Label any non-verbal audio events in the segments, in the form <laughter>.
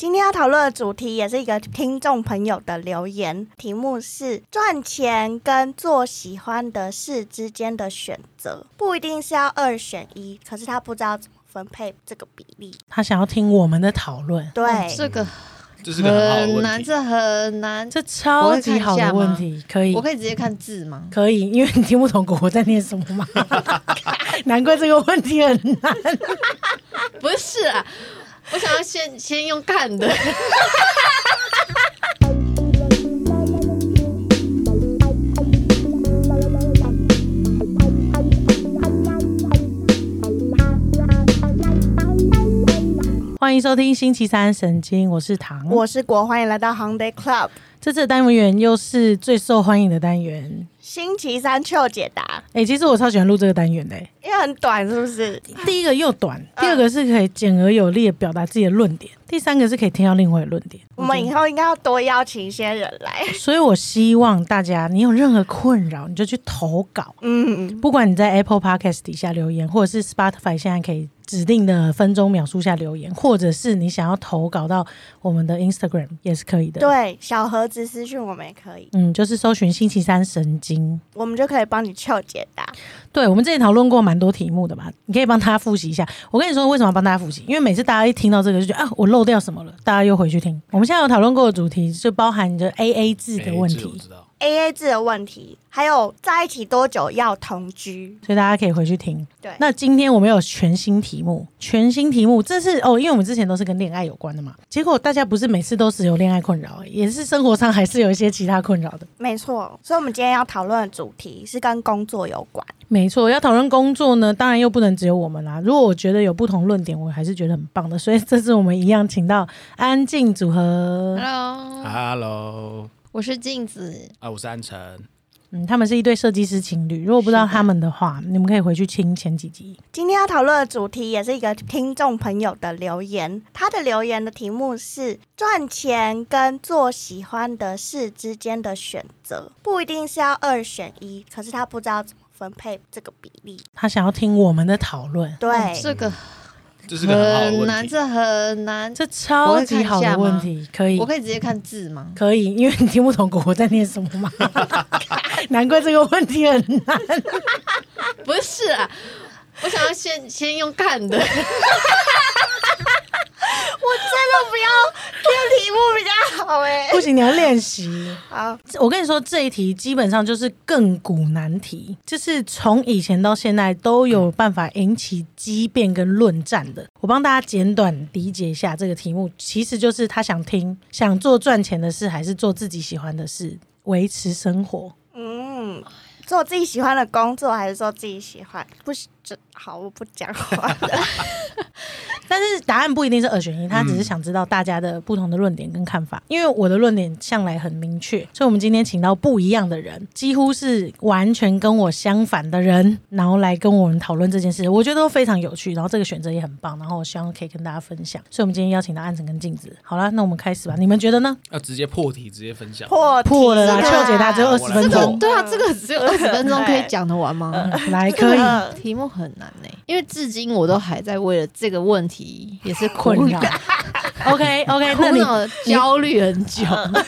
今天要讨论的主题也是一个听众朋友的留言，题目是赚钱跟做喜欢的事之间的选择，不一定是要二选一，可是他不知道怎么分配这个比例。他想要听我们的讨论，对，这个这是个很很难，这很难。这超级好的问题，可以我。可以直接看字吗？可以，因为你听不懂国在念什么嘛，<laughs> 难怪这个问题很难。<laughs> 不是啊，我想要先先用看的。欢迎收听星期三神经，我是唐。我是国，欢迎来到 Hyundai Club。这次的单元又是最受欢迎的单元。星期三秋解答，哎、其实我超喜欢录这个单元的、欸。因为很短，是不是？第一个又短，第二个是可以简而有力的表达自己的论点，第三个是可以听到另外的论点。我们以后应该要多邀请一些人来。所以我希望大家，你有任何困扰，你就去投稿。嗯，不管你在 Apple Podcast 底下留言，或者是 Spotify 现在可以指定的分钟秒数下留言，或者是你想要投稿到我们的 Instagram 也是可以的。，对，小盒子私讯我们也可以，嗯，就是搜寻星期三神经。我们就可以帮你秋解答。对，我们之前讨论过蛮多题目的嘛，你可以帮大家复习一下。我跟你说，为什么要帮大家复习？因为每次大家一听到这个就觉得啊，我漏掉什么了，大家又回去听。我们现在有讨论过的主题，就包含着 A A 制的问题。A A 制的问题，还有在一起多久要同居？所以大家可以回去听。对，那今天我们有全新题目，全新题目，这是哦，因为我们之前都是跟恋爱有关的嘛，结果大家不是每次都只有恋爱困扰，也是生活上还是有一些其他困扰的。没错。所以，我们今天要讨论的主题是跟工作有关。没错，要讨论工作呢，当然又不能只有我们啦。如果我觉得有不同论点，我还是觉得很棒的。所以这次我们一样请到安静组合，Hello，Hello，我是镜子。啊，我是安晨。嗯，他们是一对设计师情侣。如果不知道他们的话，你们可以回去听前几集。今天要讨论的主题也是一个听众朋友的留言，他的留言的题目是赚钱跟做喜欢的事之间的选择，不一定是要二选一，可是他不知道怎么分配这个比例。他想要听我们的讨论，对，哦这个这是个很好的很难，问题。这很难。这超级好的问题，可以我。可以直接看字吗？可以，因为你听不懂国在念什么嘛，<laughs> 难怪这个问题很难。<laughs> 不是啊，我想要先先用看的。<laughs> 真的不要这题目比较好哎、<laughs> 不行，你要练习。好，我跟你说，这一题基本上就是亘古难题，就是从以前到现在都有办法引起激辩跟论战的。我帮大家简短理解一下这个题目，其实就是他想听，想做赚钱的事，还是做自己喜欢的事，维持生活。嗯，做自己喜欢的工作，还是做自己喜欢？不是，这好，我不讲话了。<laughs> 但是答案不一定是二选一，他只是想知道大家的不同的论点跟看法。因为我的论点向来很明确，所以我们今天请到不一样的人，几乎是完全跟我相反的人，然后来跟我们讨论这件事，我觉得都非常有趣。然后这个选择也很棒，然后我希望可以跟大家分享。所以我们今天邀请到安晨跟镜子。好了，那我们开始吧。你们觉得呢？要直接破题，直接分享。破破了啦，这个秋姐她只有二十分钟。对啊，这个只有二十分钟可以讲得完吗？嗯 <laughs> 来，可以。呃题目很难呢、因为至今我都还在为了这个问题也是困扰。OK OK，那你 <laughs> 恼焦虑很久。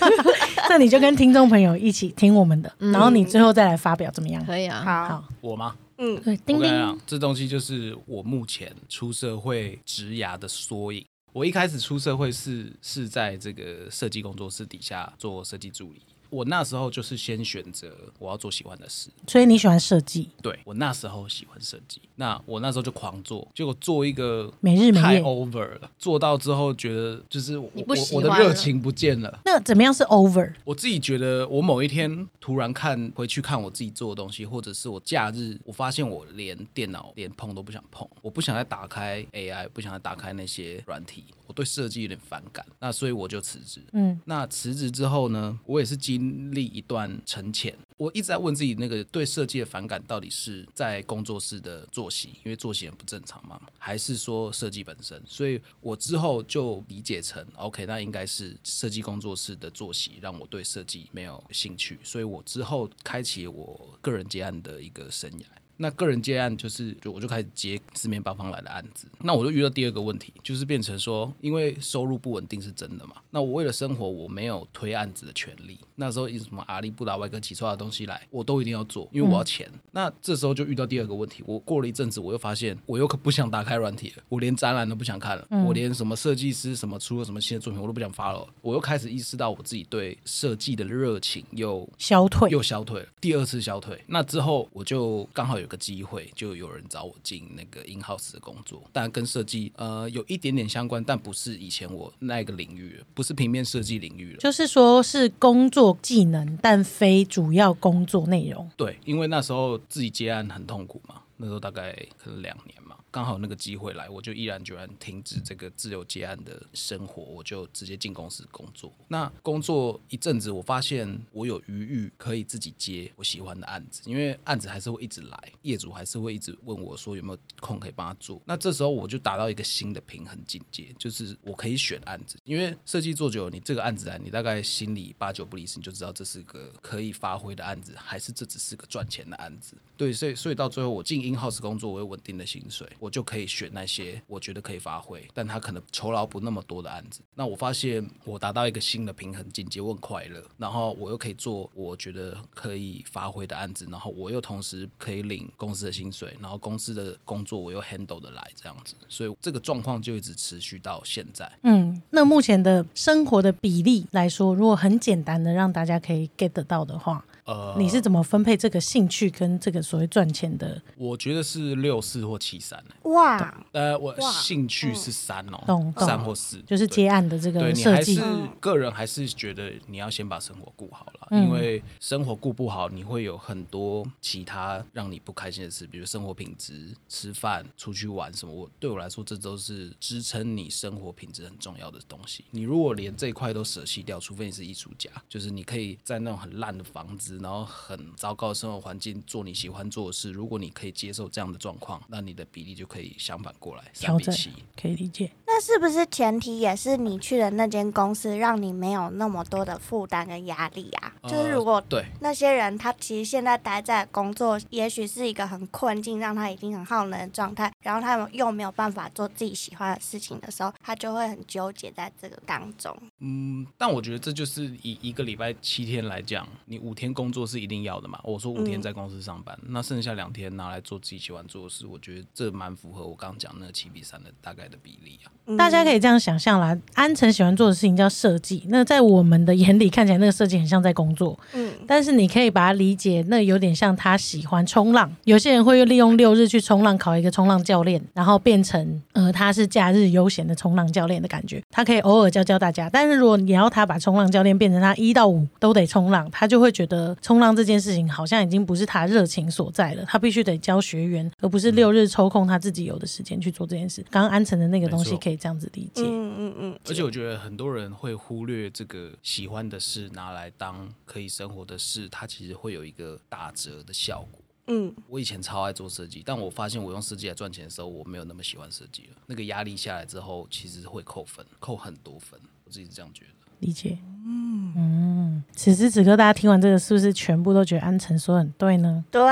<laughs> 那你就跟听众朋友一起听我们的，嗯然后你最后再来发表怎么样？可以啊，好，我吗？嗯，对，叮叮。我跟你讲，这东西就是我目前出社会职涯的缩影。我一开始出社会是是在这个设计工作室底下做设计助理。我那时候就是先选择我要做喜欢的事，所以你喜欢设计，对我那时候喜欢设计，那我那时候就狂做，结果做一个每日每太夜。over 了，做到之后觉得就是我你不我我的热情不见了。那怎么样是 over？我自己觉得，我某一天突然看回去看我自己做的东西，或者是我假日，我发现我连电脑连碰都不想碰，我不想再打开 AI，不想再打开那些软体，我对设计有点反感，那所以我就辞职。嗯，那辞职之后呢，我也是经经历一段沉潜。我一直在问自己，那个对设计的反感到底是在工作室的作息，因为作息很不正常嘛，还是说设计本身？所以我之后就理解成，OK，那应该是设计工作室的作息让我对设计没有兴趣，所以我之后开启我个人接案的一个生涯。那个人接案就是，就我就开始接四面八方来的案子。那我就遇到第二个问题，就是变成说，因为收入不稳定是真的嘛，那我为了生活，我没有推案子的权利。那时候一什么阿里不达外科起出来的东西来，我都一定要做，因为我要钱。那这时候就遇到第二个问题，我过了一阵子，我又发现我又可不想打开软体了，我连展览都不想看了，我连什么设计师什么出了什么新的作品我都不想发了。我又开始意识到我自己对设计的热情又消退，又消退了，第二次消退。那之后我就刚好有个机会，就有人找我进那个 in house 的工作，当然跟设计呃有一点点相关，但不是以前我那个领域，不是平面设计领域了。就是说是工作技能，但非主要工作内容。对，因为那时候自己接案很痛苦嘛，那时候大概可能两年嘛，刚好那个机会来，我就毅然决然停止这个自由接案的生活，我就直接进公司工作。那工作一阵子，我发现我有余裕可以自己接我喜欢的案子，因为案子还是会一直来，业主还是会一直问我说有没有空可以帮他做。那这时候我就达到一个新的平衡境界，就是我可以选案子，因为设计做久，你这个案子来，你大概心里八九不离十，你就知道这是个可以发挥的案子，还是这只是个赚钱的案子。对，所以所以到最后我进 in house 工作，我有稳定的薪水，我就可以选那些我觉得可以发挥，但他可能酬劳不那么多的案子。那我发现我达到一个新的平衡境界，我很快乐，然后我又可以做我觉得可以发挥的案子，然后我又同时可以领公司的薪水，然后公司的工作我又 handle 的来这样子，所以这个状况就一直持续到现在。嗯，那目前的生活的比例来说，如果很简单的让大家可以 get 到的话，呃，你是怎么分配这个兴趣跟这个所谓赚钱的？我觉得是六四或七三、欸、哇，呃，我兴趣是三哦、三或四，就是接案的这个设计你还是，个人还是觉得你要先把生活顾好了，嗯因为生活顾不好，你会有很多其他让你不开心的事，比如生活品质、吃饭、出去玩什么。我对我来说，这都是支撑你生活品质很重要的东西。你如果连这一块都舍弃掉，除非你是艺术家，就是你可以在那种很烂的房子，然后很糟糕的生活环境做你喜欢做的事。如果你可以接受这样的状况，那你的比例就可以相反过来，三调整比七。可以理解。那是不是前提也是你去的那间公司让你没有那么多的负担跟压力啊？就是如果对，那些人他其实现在待在工作，也许是一个很困境，让他已经很耗能的状态，然后他又没有办法做自己喜欢的事情的时候，他就会很纠结在这个当中。嗯，但我觉得这就是以一个礼拜七天来讲，你五天工作是一定要的嘛。我说五天在公司上班，那剩下两天拿来做自己喜欢做的事，我觉得这蛮符合我刚刚讲那个七比三的大概的比例啊。大家可以这样想象啦，安晨喜欢做的事情叫设计，那在我们的眼里看起来，那个设计很像在工作，嗯，但是你可以把它理解，那有点像他喜欢冲浪。有些人会利用六日去冲浪，考一个冲浪教练，然后变成呃他是假日悠闲的冲浪教练的感觉。他可以偶尔教教大家，但是如果你要他把冲浪教练变成他一到五都得冲浪，他就会觉得冲浪这件事情好像已经不是他热情所在了。他必须得教学员，而不是六日抽空他自己有的时间去做这件事。刚刚安城的那个东西可以这样子理解。嗯嗯嗯，而且我觉得很多人会忽略这个喜欢的事拿来当可以生活的事，它其实会有一个打折的效果。嗯，我以前超爱做设计，但我发现我用设计来赚钱的时候，我没有那么喜欢设计了。那个压力下来之后，其实会扣分，扣很多分。我自己是这样觉得。理解。嗯嗯此时此刻大家听完这个，是不是全部都觉得安晨说的很对呢？对，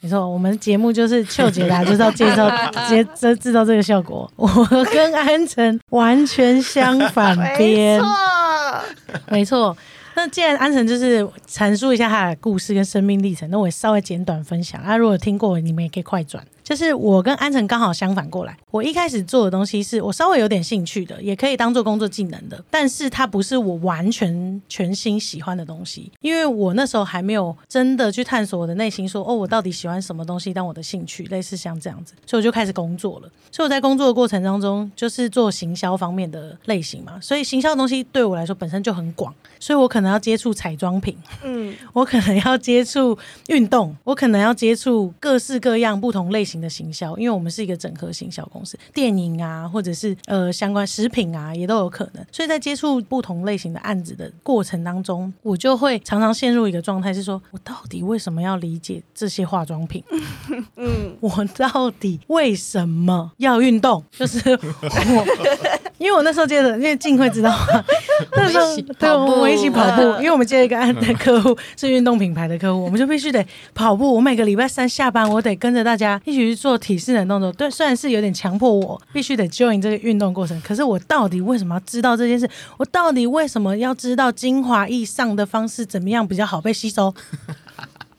没错，我们节目就是秀解答，就是要介绍接制制造这个效果。<laughs> 我跟安晨完全相反没边，<laughs> 错，没错。那既然安晨就是阐述一下他的故事跟生命历程，那我也稍微简短分享。啊，如果听过，你们也可以快转。就是我跟安晨刚好相反过来，我一开始做的东西是我稍微有点兴趣的，也可以当做工作技能的，但是它不是我完全全心喜欢的东西，因为我那时候还没有真的去探索我的内心说哦，我到底喜欢什么东西当我的兴趣，类似像这样子，所以我就开始工作了。所以我在工作的过程当中，就是做行销方面的类型嘛，所以行销的东西对我来说本身就很广，所以我可能要接触彩妆品，嗯我可能要接触运动，我可能要接触各式各样不同类型的行销，因为我们是一个整合行销公司，电影啊，或者是呃相关食品啊，也都有可能。所以在接触不同类型的案子的过程当中，我就会常常陷入一个状态，是说我到底为什么要理解这些化妆品？<laughs> 嗯，我到底为什么要运动？就是我，因为我那时候接的，因为静会知道吗？<laughs> 那时候对，我们一起跑步，嗯因为我们接了一个案的客户是运动品牌的客户，我们就必须得跑步。我每个礼拜三下班，我得跟着大家一起去做体式的动作。对，虽然是有点强迫我必须得 join 这个运动过程，可是我到底为什么要知道这件事？我到底为什么要知道精华液上的方式怎么样比较好被吸收？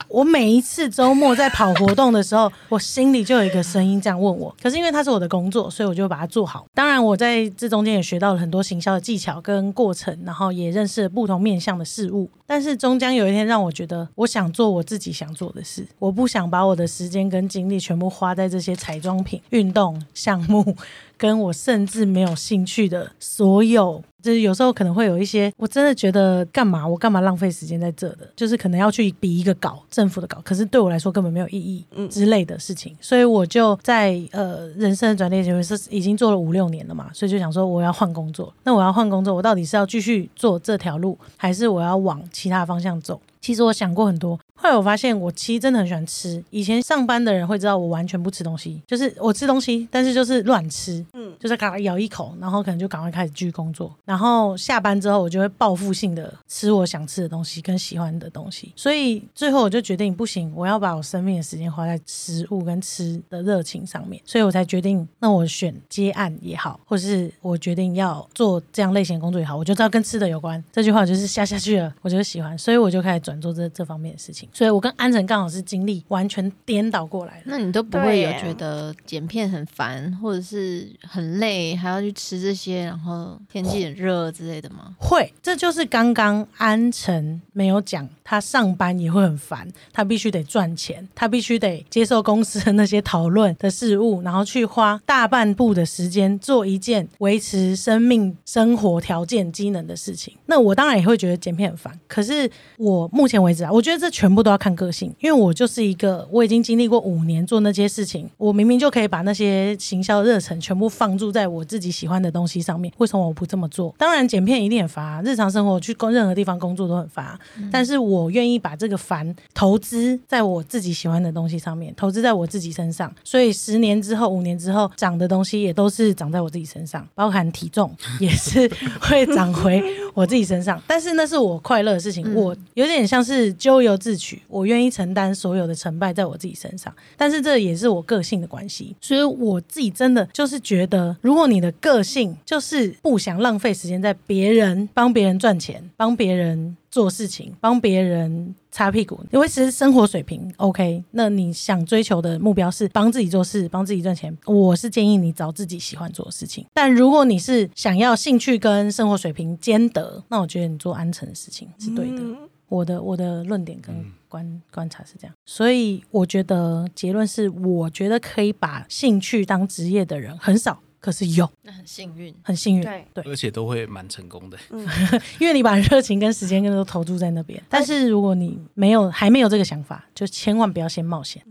我每一次周末在跑活动的时候，我心里就有一个声音这样问我。可是因为它是我的工作，所以我就把它做好。当然，我在这中间也学到了很多行销的技巧跟过程，然后也认识了不同面向的事物。但是终将有一天让我觉得，我想做我自己想做的事，我不想把我的时间跟精力全部花在这些彩妆品、运动项目，跟我甚至没有兴趣的所有。就是有时候可能会有一些，我真的觉得干嘛我干嘛浪费时间在这的，就是可能要去比一个稿，政府的稿，可是对我来说根本没有意义嗯之类的事情，所以我就在呃人生的转捩点是已经做了五六年了嘛，所以就想说我要换工作，那我要换工作，我到底是要继续做这条路，还是我要往其他方向走？其实我想过很多，后来我发现我其实真的很喜欢吃。以前上班的人会知道我完全不吃东西，就是我吃东西，但是就是乱吃，嗯就是赶快咬一口，然后可能就赶快开始继续工作。然后下班之后，我就会报复性的吃我想吃的东西跟喜欢的东西。所以最后我就决定不行，我要把我生命的时间花在食物跟吃的热情上面。所以我才决定，那我选接案也好，或是我决定要做这样类型的工作也好，我就知道跟吃的有关。这句话就是下下去了，我就喜欢，所以我就开始转做这这方面的事情。所以我跟安晨刚好是经历完全颠倒过来的。那你都不会有觉得剪片很烦，或者是很累，还要去吃这些，然后天气很热之类的吗？会，这就是刚刚安晨没有讲，他上班也会很烦，他必须得赚钱，他必须得接受公司的那些讨论的事物，然后去花大半部的时间做一件维持生命生活条件机能的事情。那我当然也会觉得剪片很烦，可是我目前为止啊，我觉得这全部都要看个性，因为我就是一个我已经经历过五年做那些事情，我明明就可以把那些行销热忱全部放注在我自己喜欢的东西上面，为什么我不这么做？当然，剪片一定很烦、啊，日常生活去工任何地方工作都很烦、啊，但是我愿意把这个烦投资在我自己喜欢的东西上面，投资在我自己身上，所以十年之后、五年之后长的东西也都是长在我自己身上，包含体重 <laughs> 也是会长回我自己身上。但是那是我快乐的事情，嗯。我有点像是咎由自取，我愿意承担所有的成败在我自己身上。但是这也是我个性的关系，所以我自己真的就是觉得，如果你的个性就是不想浪费时间在别人帮别人赚钱、帮别人做事情、帮别人擦屁股，因为其实生活水平 OK，那你想追求的目标是帮自己做事、帮自己赚钱，我是建议你找自己喜欢做的事情。但如果你是想要兴趣跟生活水平兼得，那我觉得你做安诚的事情是对的。我的我的论点跟观、观察是这样，所以我觉得结论是，我觉得可以把兴趣当职业的人很少，可是有那很幸运。很幸运，对对，而且都会蛮成功的。<laughs> 因为你把热情跟时间跟都投注在那边。但是如果你没有还没有这个想法，就千万不要先冒险。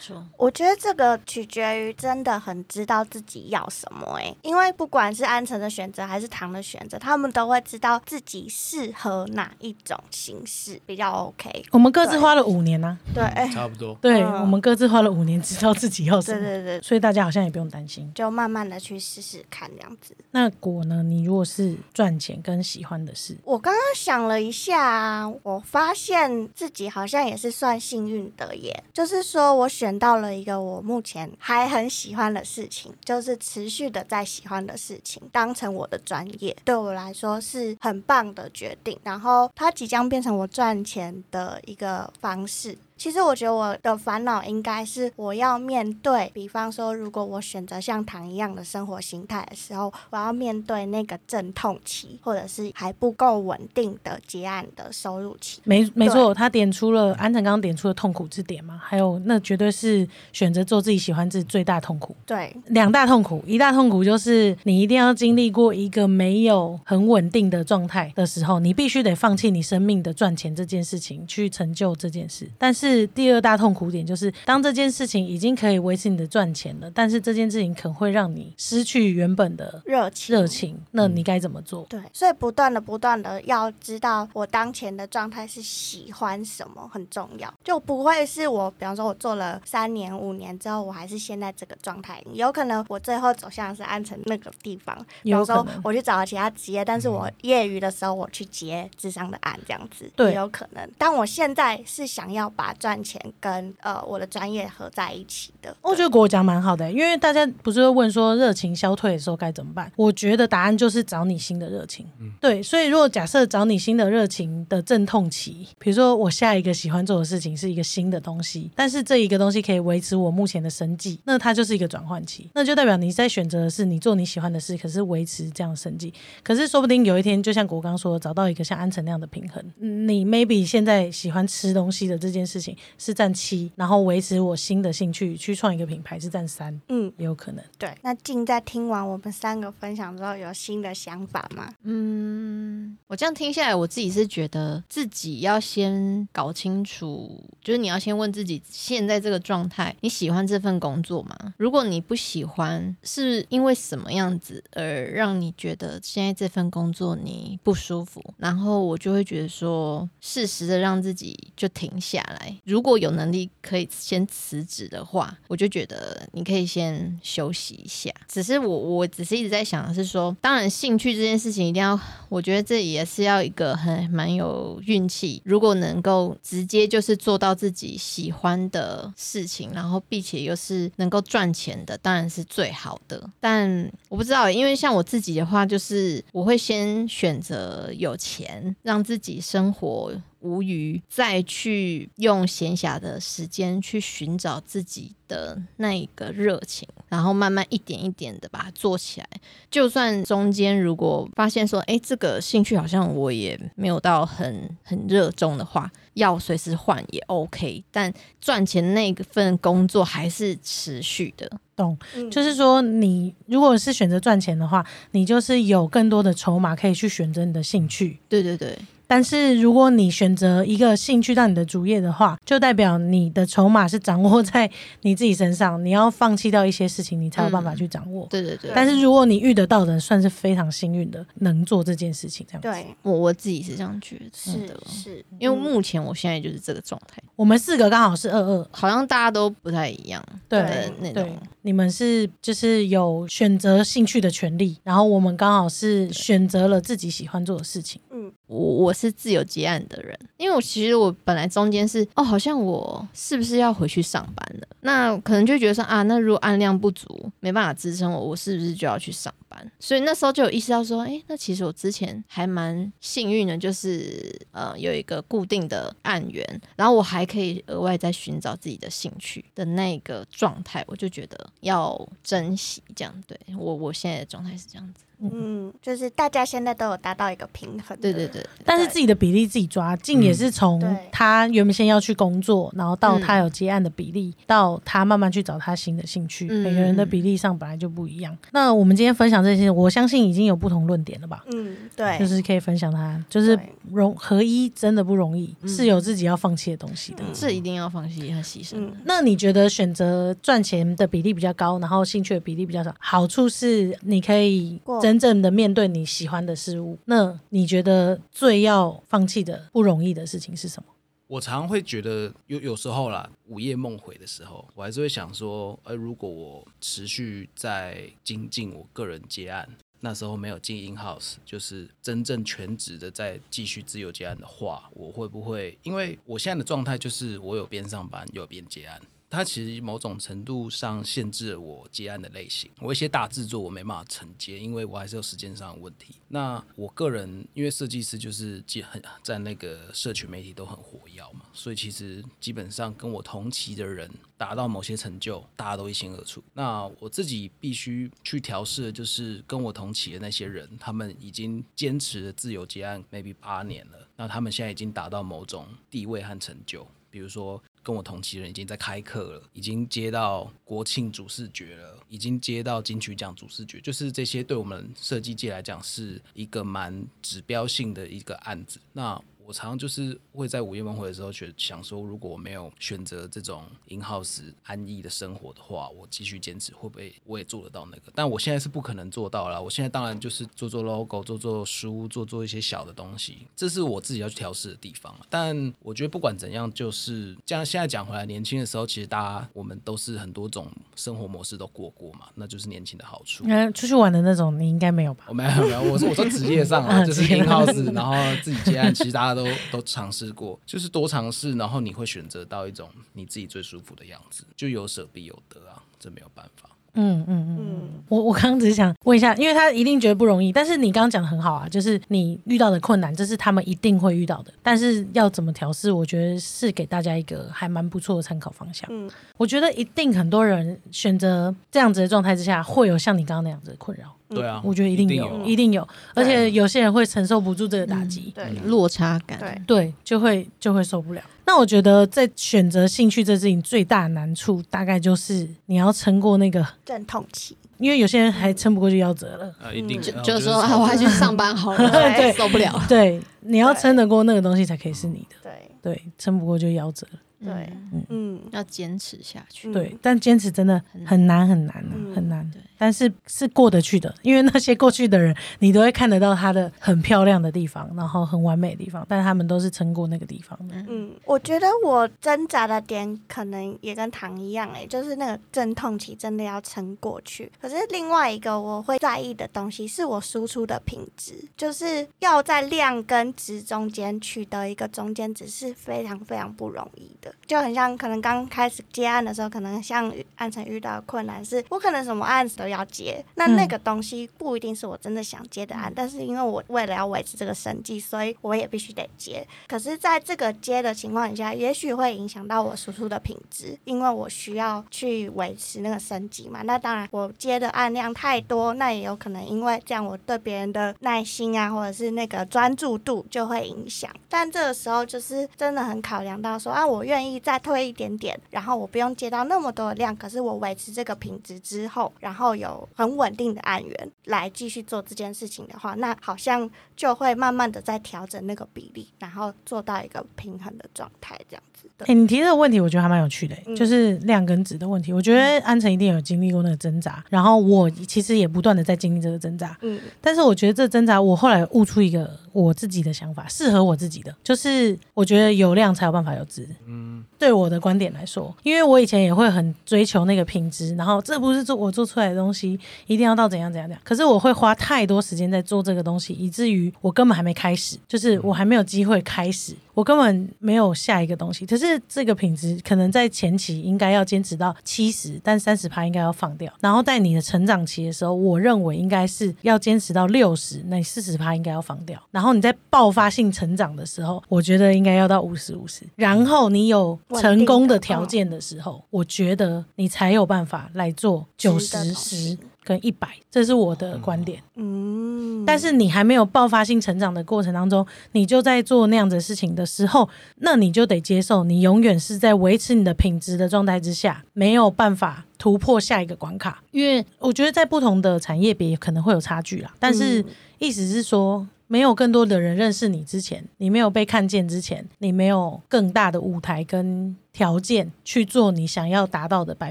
说我觉得这个取决于真的很知道自己要什么哎、因为不管是安城的选择还是唐的选择，他们都会知道自己适合哪一种形式比较 OK。我们各自花了五年呢、对，哎、差不多。对、嗯我们各自花了五年，知道自己要什对么，对对，所以大家好像也不用担心。就慢慢的去试试看这样子。那果呢？你如果是赚钱跟喜欢的事，我刚刚想了一下啊，我发现自己好像也是算幸运的耶。就是说我选到了一个我目前还很喜欢的事情，就是持续的在喜欢的事情当成我的专业，对我来说是很棒的决定。然后它即将变成我赚钱的一个方式。其实我觉得我的烦恼应该是我要面对，比方说，如果我选择像糖一样的生活形态的时候，我要面对那个阵痛期，或者是还不够稳定的结案的收入期。没没错，他点出了安晨刚刚点出的痛苦之点嘛，还有那绝对是选择做自己喜欢自己最大痛苦。对，两大痛苦，一大痛苦就是你一定要经历过一个没有很稳定的状态的时候，你必须得放弃你生命的赚钱这件事情，去成就这件事。但是是第二大痛苦点，就是当这件事情已经可以维持你的赚钱了，但是这件事情可能会让你失去原本的热情，热情，那你该怎么做？对，所以不断的、不断的要知道我当前的状态是喜欢什么很重要，就不会是我，比方说我做了三年、五年之后，我还是现在这个状态，有可能我最后走向是安城那个地方，比方说有可能我去找了其他职业，但是我业余的时候我去接智商的案，这样子，对也有可能。但我现在是想要把赚钱跟呃我的专业合在一起的，我觉得国讲蛮好的、因为大家不是会问说热情消退的时候该怎么办？我觉得答案就是找你新的热情。嗯对，所以如果假设找你新的热情的阵痛期，比如说我下一个喜欢做的事情是一个新的东西，但是这一个东西可以维持我目前的生计，那它就是一个转换期，那就代表你在选择的是你做你喜欢的事，可是维持这样的生计。可是说不定有一天，就像国刚说的，找到一个像安城那样的平衡，嗯你 maybe 现在喜欢吃东西的这件事情是占七，然后维持我新的兴趣去创一个品牌是占三，嗯，也有可能。对。那静在听完我们三个分享之后，有新的想法吗？嗯，我这样听下来，我自己是觉得自己要先搞清楚，就是你要先问自己，现在这个状态，你喜欢这份工作吗？如果你不喜欢，是因为什么样子而让你觉得现在这份工作你不舒服？然后我就会觉得说，适时的让自己就停下来。如果有能力可以先辞职的话，我就觉得你可以先休息一下。只是我我只是一直在想的是说，当然兴趣这件事情一定要，我觉得这也是要一个很蛮有运气。如果能够直接就是做到自己喜欢的事情，然后并且又是能够赚钱的，当然是最好的。但我不知道，因为像我自己的话，就是我会先选择有钱，让自己生活无余，再去用闲暇的时间去寻找自己的那一个热情，然后慢慢一点一点的把它做起来。就算中间如果发现说，哎，这个兴趣好像我也没有到很很热衷的话，要随时换也 OK。但赚钱那份工作还是持续的。懂，嗯就是说你如果是选择赚钱的话，你就是有更多的筹码可以去选择你的兴趣。对对对，但是如果你选择一个兴趣当你的主业的话，就代表你的筹码是掌握在你自己身上，你要放弃掉一些事情，你才有办法去掌握。对对对。但是如果你遇得到的人，算是非常幸运的，能做这件事情。这样子，对，我我自己是这样觉得是的，是，因为嗯目前我现在就是这个状态，我们四个刚好是二二，好像大家都不太一样。对的那对种，你们是就是有选择兴趣的权利，然后我们刚好是选择了自己喜欢做的事情。我我是自由结案的人，因为我其实我本来中间是哦，好像我是不是要回去上班了？那可能就觉得说啊，那如果案量不足，没办法支撑我，我是不是就要去上班？所以那时候就有意识到说，哎，那其实我之前还蛮幸运的，就是呃有一个固定的案源，然后我还可以额外再寻找自己的兴趣的那个状态，我就觉得要珍惜这样。对我我现在的状态是这样子。嗯，就是大家现在都有达到一个平衡。对对。对，但是自己的比例自己抓，静也是从他原本先要去工作，然后到嗯他有接案的比例，到他慢慢去找他新的兴趣，嗯每个人的比例上本来就不一样。那我们今天分享这些，我相信已经有不同论点了吧？嗯，对，就是可以分享他，就是对容合一真的不容易，嗯是有自己要放弃的东西的。是一定要放弃和牺牲。嗯那你觉得选择赚钱的比例比较高，然后兴趣的比例比较少，好处是你可以过真正的面对你喜欢的事物。那你觉得最要放弃的不容易的事情是什么？我常会觉得有有时候啦，午夜梦回的时候，我还是会想说，呃，如果我持续在精进我个人接案，那时候没有进 in house，就是真正全职的在继续自由接案的话，我会不会？因为我现在的状态就是我有边上班有边接案。它其实某种程度上限制了我接案的类型，我一些大制作我没办法承接，因为我还是有时间上的问题。那我个人因为设计师就是既很在那个社群媒体都很火药嘛，所以其实基本上跟我同期的人达到某些成就，大家都一清二楚。那我自己必须去调试的就是跟我同期的那些人，他们已经坚持了自由结案 maybe 八年了，那他们现在已经达到某种地位和成就，比如说。跟我同期的人已经在开课了，已经接到国庆主视觉了，已经接到金曲奖主视觉，就是这些对我们设计界来讲是一个蛮指标性的一个案子。那我我常常就是会在午夜梦回的时候，觉想说，如果我没有选择这种 in house 安逸的生活的话，我继续坚持会不会我也做得到那个？但我现在是不可能做到了。我现在当然就是做做 logo，做做书，做做一些小的东西，这是我自己要去调试的地方。但我觉得不管怎样，就是这样。现在讲回来，年轻的时候其实大家我们都是很多种生活模式都过过嘛，那就是年轻的好处。嗯，出去玩的那种你应该没有吧？我没有没有，我说我说职业上啊，<laughs> 就是 in house，然后自己接案，其实大家都都 <laughs> 都尝试过，就是多尝试，然后你会选择到一种你自己最舒服的样子，就有舍必有得啊，这没有办法。嗯嗯嗯。嗯，我我刚刚只是想问一下，因为他一定觉得不容易，但是你刚刚讲的很好啊，就是你遇到的困难，这是他们一定会遇到的，但是要怎么调试，我觉得是给大家一个还蛮不错的参考方向。嗯我觉得一定很多人选择这样子的状态之下，会有像你刚刚那样子的困扰，对啊，我觉得一定有，有一定有，而且有些人会承受不住这个打击。对落差感。对，就会就会受不了。那我觉得在选择兴趣这事情最大的难处，大概就是你要撑过那个，阵痛期，因为有些人还撑不过就夭折了。啊，一定就呃就是说啊，我还去上班好了，<laughs> 对受不了。对，你要撑得过那个东西才可以是你的。对对，撑不过就夭折了。对，嗯嗯，要坚持下去。嗯对，但坚持真的很难很难啊嗯很难对。但是是过得去的，因为那些过去的人，你都会看得到他的很漂亮的地方，然后很完美的地方，但他们都是撑过那个地方的。嗯，我觉得我挣扎的点可能也跟糖一样、欸，就是那个阵痛期真的要撑过去。可是另外一个我会在意的东西是我输出的品质，就是要在量跟值中间取得一个中间值是非常非常不容易的。就很像可能刚开始接案的时候，可能像安晨遇到的困难是，我可能什么案子都要接，那嗯那个东西不一定是我真的想接的案，但是因为我为了要维持这个生计，所以我也必须得接。可是，在这个接的情况下，也许会影响到我输出的品质，因为我需要去维持那个生计嘛。那当然，我接的案量太多，那也有可能因为这样，我对别人的耐心啊，或者是那个专注度就会影响。但这个时候，就是真的很考量到说啊，我愿意再推一点点，然后我不用接到那么多的量，可是我维持这个品质之后，然后有很稳定的案源来继续做这件事情的话，那好像就会慢慢的在调整那个比例，然后做到一个平衡的状态，这样子的哎、。你提这个问题，我觉得还蛮有趣的、嗯就是量跟值的问题。我觉得安晨一定有经历过那个挣扎，然后我其实也不断的在经历这个挣扎。嗯但是我觉得这挣扎，我后来悟出一个我自己的想法，适合我自己的，就是我觉得有量才有办法有值。嗯，对我的观点来说，因为我以前也会很追求那个品质，然后这不是做我做出来的东西一定要到怎样怎样怎样。可是我会花太多时间在做这个东西，以至于我根本还没开始，就是我还没有机会开始，我根本没有下一个东西。可是这个品质可能在前期应该要坚持到七十，但三十趴应该要放掉。然后在你的成长期的时候，我认为应该是要坚持到六十，那四十趴应该要放掉。然后你在爆发性成长的时候，我觉得应该要到五十五十。然后你有成功的条件的时候，我觉得你才有办法来做九十、十跟一百，这是我的观点。嗯，但是你还没有爆发性成长的过程当中，你就在做那样子的事情的时候，那你就得接受，你永远是在维持你的品质的状态之下，没有办法突破下一个关卡。因为我觉得在不同的产业别可能会有差距啦，但是嗯意思是说。没有更多的人认识你之前，你没有被看见之前，你没有更大的舞台跟条件去做你想要达到的百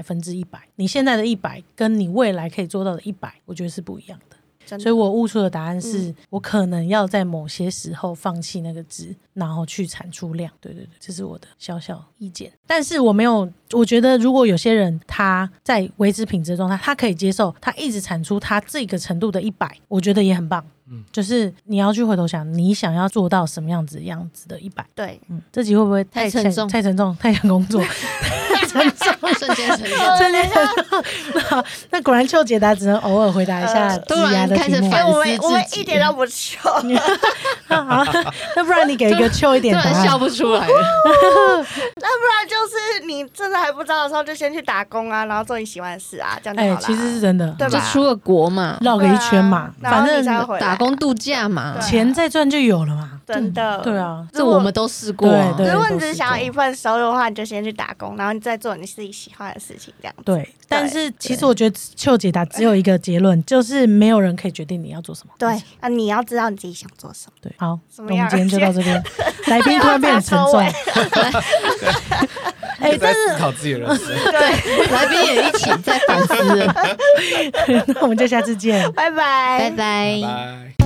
分之一百。你现在的一百跟你未来可以做到的一百，我觉得是不一样的。的所以我悟出的答案是、嗯我可能要在某些时候放弃那个值，然后去产出量。对对对，这是我的小小意见。但是我没有，我觉得如果有些人他在维持品质的状态，他可以接受他一直产出他这个程度的一百，我觉得也很棒。嗯，就是你要去回头想，你想要做到什么样子样子的一百。对，嗯，这集会不会太太沉重太沉重，<laughs> 太想工作，<laughs> 太沉重。瞬间沉重。真的很好，<laughs> 那果然邱解答只能偶尔回答一下呃职涯的题目。突然开始反哎，我们我们一点都不糗，好，那不然你给一个秋一点答突然笑。不出来了。那不然就是你真的还不知道的时候，就先去打工啊，然后做你喜欢的事啊，这样就好哎，了。其实是真的，对吧就出个国嘛，绕个一圈嘛，反正你才会回来打工度假嘛对，钱再赚就有了嘛。真的。对。啊，这我们都试过啊。对如果你只是想要一份收入的话，你就先去打工，然后你再做你自己喜欢的事情，这样子。对。但是其实我觉得秋解答只有一个结论，就是没有人可以决定你要做什么。对啊，你要知道你自己想做什么。对，好，怎么样我们今天就到这边。<laughs> 来宾突然变得很沉重。<laughs> 哎，<laughs> 但在思考自己的人生。<laughs> 对，<laughs> 来宾也一起在反思了。那我们就下次见。拜拜，拜拜。拜。